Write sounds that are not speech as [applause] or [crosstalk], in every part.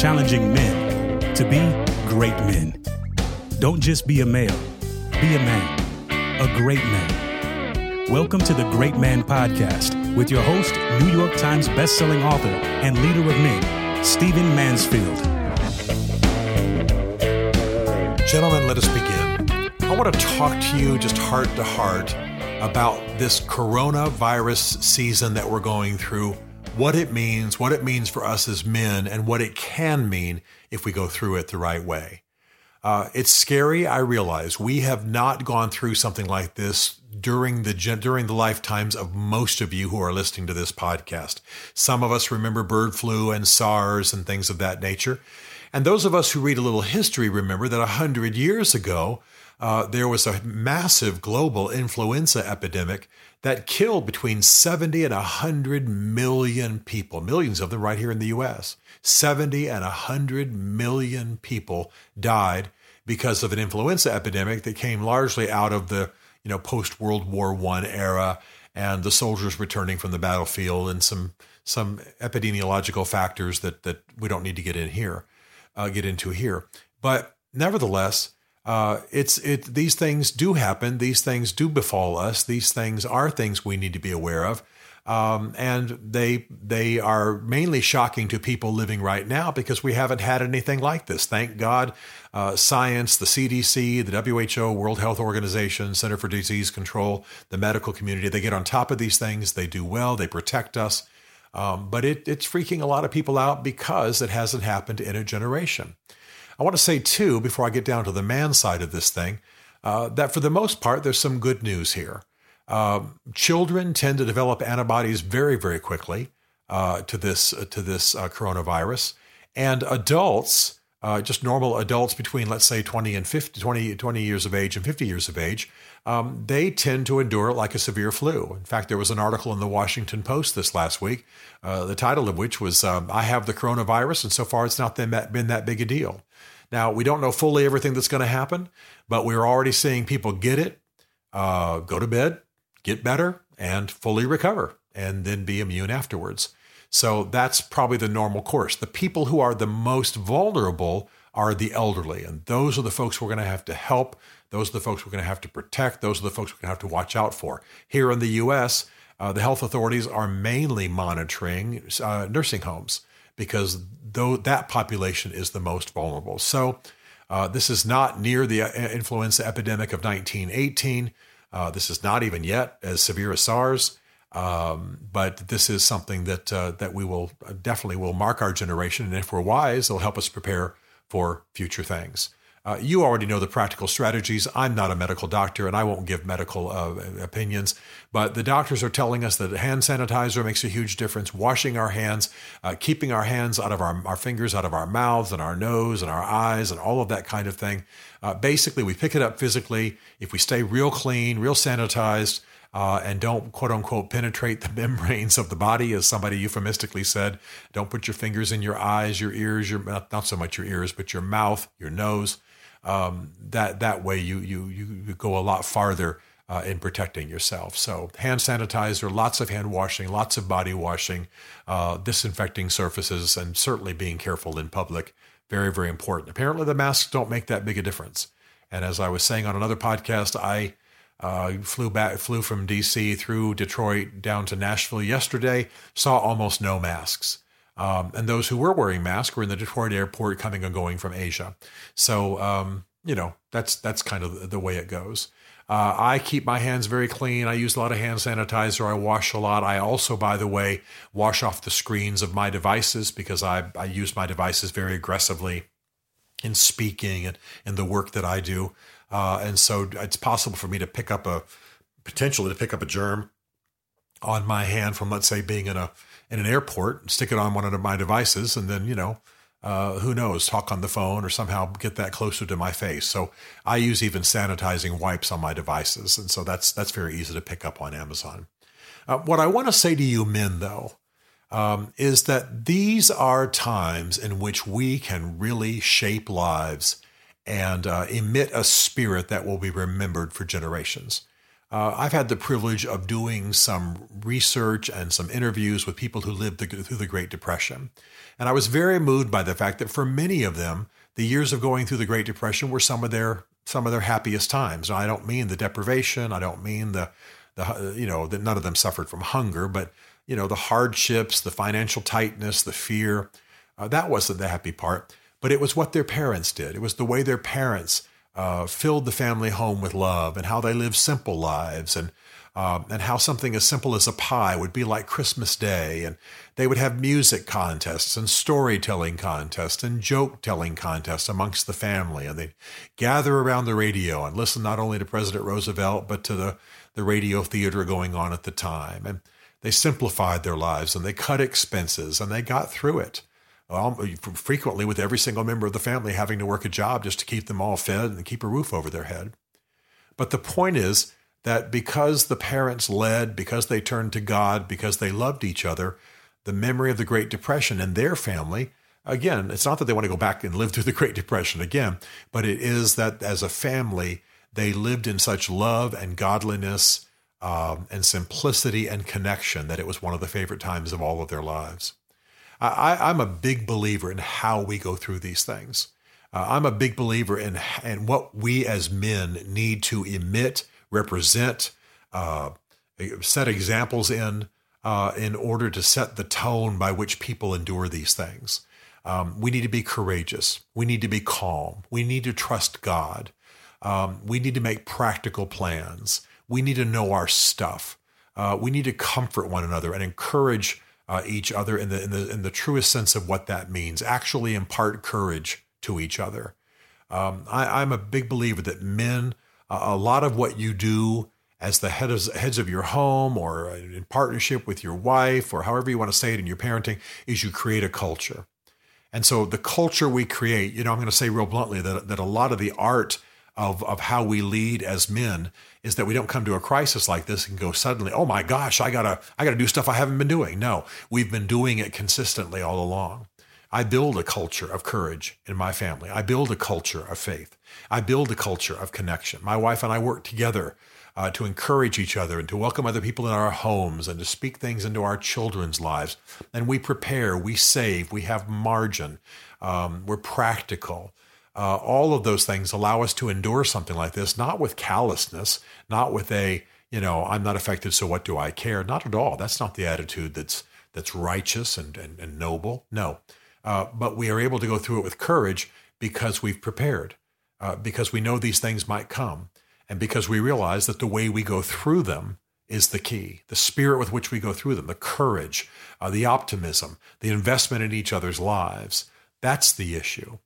challenging men to be great men. Don't just be a male, be a man, a great man. Welcome to the Great Man Podcast with your host, New York Times bestselling author and leader of men, Stephen Mansfield. Gentlemen, let us begin. I want to talk to you just heart to heart about this coronavirus season that we're going through what it means, what it means for us as men, and what it can mean if we go through it the right way. Uh, it's scary. I realize we have not gone through something like this during the during the lifetimes of most of you who are listening to this podcast. Some of us remember bird flu and SARS and things of that nature, and those of us who read a little history remember that a hundred years ago uh, there was a massive global influenza epidemic that killed between 70 and 100 million people, millions of them right here in the US. 70 and 100 million people died because of an influenza epidemic that came largely out of the you know post World War I era and the soldiers returning from the battlefield and some some epidemiological factors that that we don't need to get in here uh, get into here. But nevertheless, uh, it's it. These things do happen. These things do befall us. These things are things we need to be aware of, um, and they they are mainly shocking to people living right now because we haven't had anything like this. Thank God, uh, science, the CDC, the WHO, World Health Organization, Center for Disease Control, the medical community, they get on top of these things. They do well. They protect us. Um, but it, it's freaking a lot of people out because it hasn't happened in a generation. I want to say, too, before I get down to the man side of this thing, uh, that for the most part, there's some good news here. Uh, children tend to develop antibodies very, very quickly uh, to this to this uh, coronavirus, and adults, uh, just normal adults between let's say 20 and 50, 20, 20 years of age and 50 years of age, um, they tend to endure it like a severe flu. In fact, there was an article in the Washington Post this last week, the title of which was um, "I have the coronavirus, and so far it's not been that, been that big a deal." Now, we don't know fully everything that's going to happen, but we're already seeing people get it, uh, go to bed, get better, and fully recover, and then be immune afterwards. So that's probably the normal course. The people who are the most vulnerable are the elderly, and those are the folks we're going to have to help. Those are the folks we're going to have to protect. Those are the folks we're going to have to watch out for. Here in the U.S., uh, the health authorities are mainly monitoring uh, nursing homes because though that population is the most vulnerable. So uh, this is not near the uh, influenza epidemic of 1918. Uh, this is not even yet as severe as SARS. Um, but this is something that uh, that we will uh, definitely will mark our generation, and if we're wise, it'll help us prepare for future things. Uh, you already know the practical strategies. I'm not a medical doctor and I won't give medical uh, opinions, but the doctors are telling us that hand sanitizer makes a huge difference. Washing our hands, uh, keeping our hands out of our, our fingers, out of our mouths and our nose and our eyes and all of that kind of thing. Basically, we pick it up physically. If we stay real clean, real sanitized, uh, and don't quote unquote penetrate the [laughs] membranes of the body, as somebody euphemistically said. Don't put your fingers in your eyes, your ears, your not, not so much your ears, but your mouth, your nose um, that that way you you you go a lot farther uh, in protecting yourself. So hand sanitizer, lots of hand washing, lots of body washing, uh, disinfecting surfaces, and certainly being careful in public. Very very important. Apparently the masks don't make that big a difference. And as I was saying on another podcast, I uh, flew back, flew from D.C. through Detroit down to Nashville yesterday. Saw almost no masks. Um, and those who were wearing masks were in the Detroit airport coming and going from Asia. So, um, you know, that's that's kind of the way it goes. Uh, I keep my hands very clean. I use a lot of hand sanitizer. I wash a lot. I also, by the way, wash off the screens of my devices because I, I use my devices very aggressively in speaking and in the work that I do. Uh, and so it's possible for me to pick up a potentially to pick up a germ on my hand from, let's say, being in a in an airport, stick it on one of my devices, and then, you know, uh, who knows, talk on the phone or somehow get that closer to my face. So I use even sanitizing wipes on my devices. And so that's, that's very easy to pick up on Amazon. Uh, what I want to say to you men, though, um, is that these are times in which we can really shape lives and uh, emit a spirit that will be remembered for generations. uh, I've had the privilege of doing some research and some interviews with people who lived through the Great Depression. And I was very moved by the fact that for many of them, the years of going through the Great Depression were some of their some of their happiest times. I don't mean the deprivation. I don't mean the the you know that none of them suffered from hunger, but you know the hardships, the financial tightness, the fear. Uh, that wasn't the happy part, but it was what their parents did. It was the way their parents uh, filled the family home with love and how they lived simple lives and uh, and how something as simple as a pie would be like Christmas Day. And they would have music contests and storytelling contests and joke telling contests amongst the family. And they'd gather around the radio and listen not only to President Roosevelt, but to the, the radio theater going on at the time. And they simplified their lives and they cut expenses and they got through it frequently with every single member of the family having to work a job just to keep them all fed and keep a roof over their head. But the point is that because the parents led, because they turned to God, because they loved each other, the memory of the Great Depression and their family, again, it's not that they want to go back and live through the Great Depression again, but it is that as a family, they lived in such love and godliness um, and simplicity and connection that it was one of the favorite times of all of their lives. I, am a big believer in how we go through these things. Uh, I'm a big believer in, in what we as men need to emit, represent, uh, set examples in, uh, in order to set the tone by which people endure these things. Um, we need to be courageous. We need to be calm. We need to trust God. Um, we need to make practical plans. We need to know our stuff. Uh, we need to comfort one another and encourage uh, each other in the, in the in the truest sense of what that means. Actually, impart courage to each other. Um, I, am a big believer that men, uh, a lot of what you do as the head of, heads of your home or in partnership with your wife or however you want to say it in your parenting, is you create a culture. And so the culture we create, you know, I'm going to say real bluntly that, that a lot of the art of, of how we lead as men is that we don't come to a crisis like this and go suddenly, oh my gosh, I gotta, I gotta do stuff I haven't been doing. No, we've been doing it consistently all along. I build a culture of courage in my family. I build a culture of faith. I build a culture of connection. My wife and I work together uh, to encourage each other and to welcome other people in our homes and to speak things into our children's lives. And we prepare, we save, we have margin, um, we're practical. Uh, all of those things allow us to endure something like this, not with callousness, not with a, you know, I'm not affected, so what do I care? Not at all. That's not the attitude that's that's righteous and, and, and noble. No. Uh, but we are able to go through it with courage because we've prepared, uh, because we know these things might come, and because we realize that the way we go through them is the key. The spirit with which we go through them, the courage, uh, the optimism, the investment in each other's lives. That's the issue.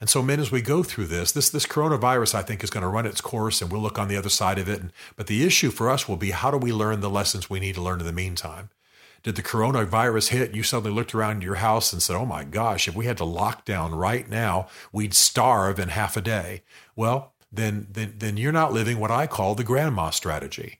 And so, men, as we go through this, this this coronavirus, I think, is going to run its course, and we'll look on the other side of it. And, but the issue for us will be how do we learn the lessons we need to learn in the meantime? Did the coronavirus hit? And you suddenly looked around your house and said, "Oh my gosh, if we had to lock down right now, we'd starve in half a day." Well, then then then you're not living what I call the grandma strategy.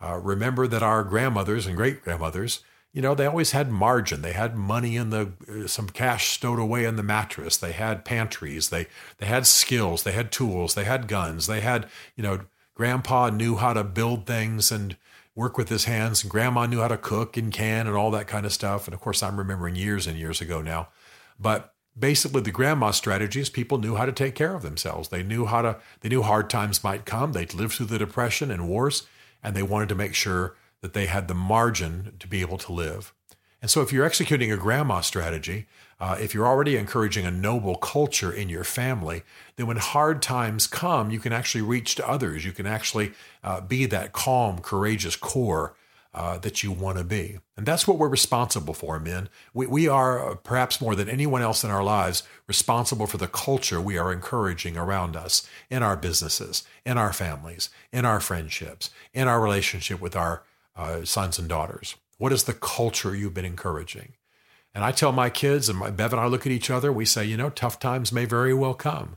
Uh, remember that our grandmothers and great grandmothers you know, they always had margin. They had money in the uh, some cash stowed away in the mattress. They had pantries. They they had skills. They had tools. They had guns. They had you know, grandpa knew how to build things and work with his hands, and grandma knew how to cook and can and all that kind of stuff. And of course, I'm remembering years and years ago now, but basically the grandma strategy is people knew how to take care of themselves. They knew how to they knew hard times might come. They'd lived through the depression and wars, and they wanted to make sure that they had the margin to be able to live. And so, if you're executing a grandma strategy, uh, if you're already encouraging a noble culture in your family, then when hard times come, you can actually reach to others. You can actually uh, be that calm, courageous core uh, that you want to be. And that's what we're responsible for, men. We, we are, uh, perhaps more than anyone else in our lives, responsible for the culture we are encouraging around us in our businesses, in our families, in our friendships, in our relationship with our uh, sons and daughters? What is the culture you've been encouraging? And I tell my kids, and my, Bev and I look at each other, we say, you know, tough times may very well come.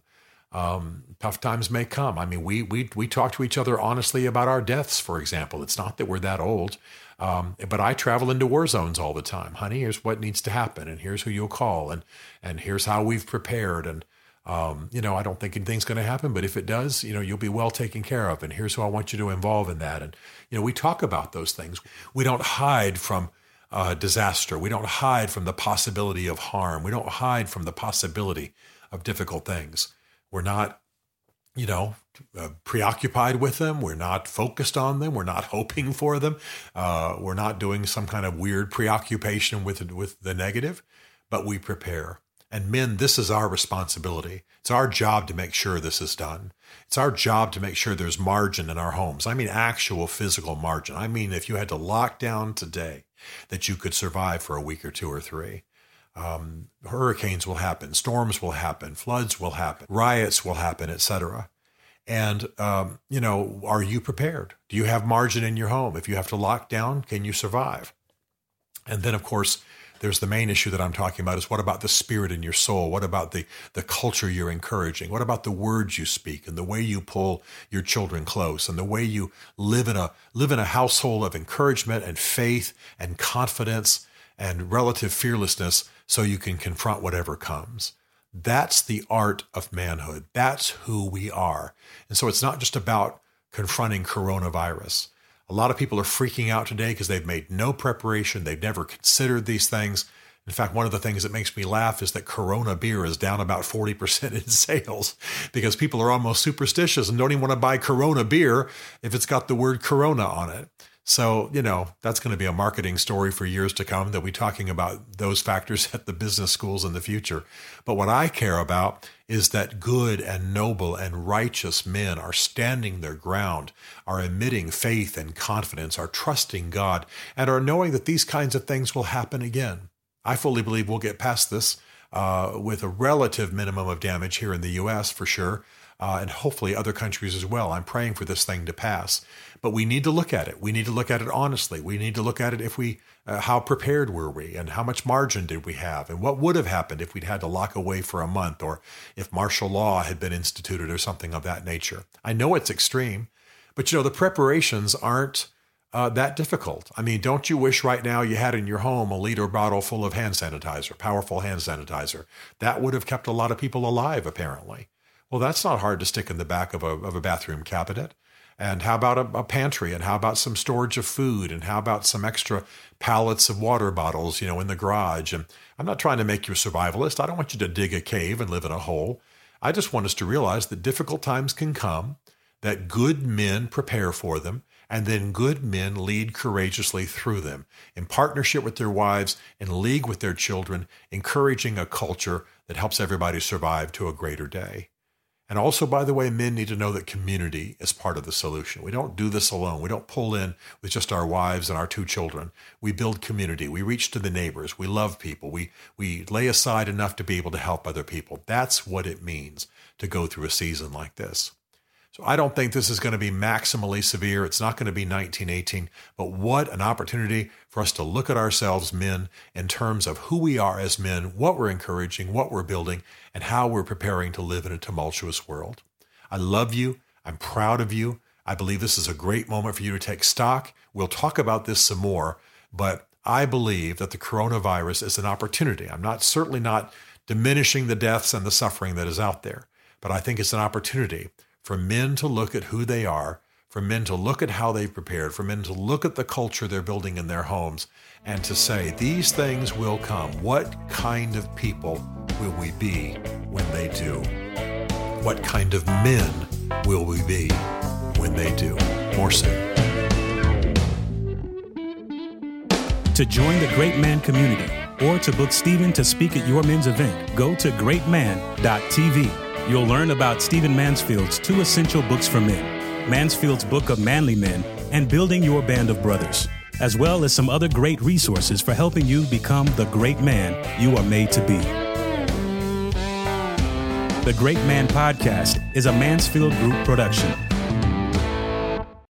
Um, tough times may come. I mean, we, we, we talk to each other honestly about our deaths, for example. It's not that we're that old, um, but I travel into war zones all the time. Honey, here's what needs to happen, and here's who you'll call, and, and here's how we've prepared. And Um, you know, I don't think anything's going to happen, but if it does, you know, you'll be well taken care of. And here's who I want you to involve in that. And, you know, we talk about those things. We don't hide from uh, disaster. We don't hide from the possibility of harm. We don't hide from the possibility of difficult things. We're not, you know, uh, preoccupied with them. We're not focused on them. We're not [laughs] hoping for them. Uh, we're not doing some kind of weird preoccupation with with the negative, but we prepare. And men, this is our responsibility. It's our job to make sure this is done. It's our job to make sure there's margin in our homes. I mean, actual physical margin. I mean, if you had to lock down today, that you could survive for a week or two or three. Um, hurricanes will happen, storms will happen, floods will happen, riots will happen, etc. And um, you know, are you prepared? Do you have margin in your home? If you have to lock down, can you survive? And then, of course, there's the main issue that I'm talking about is what about the spirit in your soul? What about the, the culture you're encouraging? What about the words you speak and the way you pull your children close and the way you live in a live in a household of encouragement and faith and confidence and relative fearlessness so you can confront whatever comes. That's the art of manhood. That's who we are. And so it's not just about confronting coronavirus. A lot of people are freaking out today because they've made no preparation. They've never considered these things. In fact, one of the things that makes me laugh is that Corona beer is down about 40% [laughs] in sales because people are almost superstitious and don't even want to buy Corona beer if it's got the word Corona on it. So, you know, that's going to be a marketing story for years to come. They'll be talking about those factors [laughs] at the business schools in the future. But what I care about is that good and noble and righteous men are standing their ground, are emitting faith and confidence, are trusting God, and are knowing that these kinds of things will happen again. I fully believe we'll get past this uh, with a relative minimum of damage here in the U.S. for sure uh, and hopefully other countries as well. I'm praying for this thing to pass. But we need to look at it. We need to look at it honestly. We need to look at it if we, uh, how prepared were we, and how much margin did we have, and what would have happened if we'd had to lock away for a month, or if martial law had been instituted, or something of that nature. I know it's extreme, but you know the preparations aren't. Uh, that difficult. I mean, don't you wish right now you had in your home a liter bottle full of hand sanitizer, powerful hand sanitizer? That would have kept a lot of people alive, apparently. Well, that's not hard to stick in the back of a, of a bathroom cabinet. And how about a, a, pantry? And how about some storage of food? And how about some extra pallets of water bottles, you know, in the garage? And I'm not trying to make you a survivalist. I don't want you to dig a cave and live in a hole. I just want us to realize that difficult times can come, that good men prepare for them, and then good men lead courageously through them in partnership with their wives, in league with their children, encouraging a culture that helps everybody survive to a greater day. And also, by the way, men need to know that community is part of the solution. We don't do this alone. We don't pull in with just our wives and our two children. We build community. We reach to the neighbors. We love people. We, we lay aside enough to be able to help other people. That's what it means to go through a season like this. So I don't think this is going to be maximally severe. It's not going to be 1918, but what an opportunity for us to look at ourselves, men, in terms of who we are as men, what we're encouraging, what we're building, and how we're preparing to live in a tumultuous world. I love you. I'm proud of you. I believe this is a great moment for you to take stock. We'll talk about this some more, but I believe that the coronavirus is an opportunity. I'm not certainly not diminishing the deaths and the suffering that is out there, but I think it's an opportunity for men to look at who they are, for men to look at how they've prepared, for men to look at the culture they're building in their homes, and to say, these things will come. What kind of people will we be when they do? What kind of men will we be when they do? More soon. To join the Great Man community or to book Stephen to speak at your men's event, go to greatman.tv. You'll learn about Stephen Mansfield's two essential books for men Mansfield's Book of Manly Men and Building Your Band of Brothers, as well as some other great resources for helping you become the great man you are made to be. The Great Man Podcast is a Mansfield Group production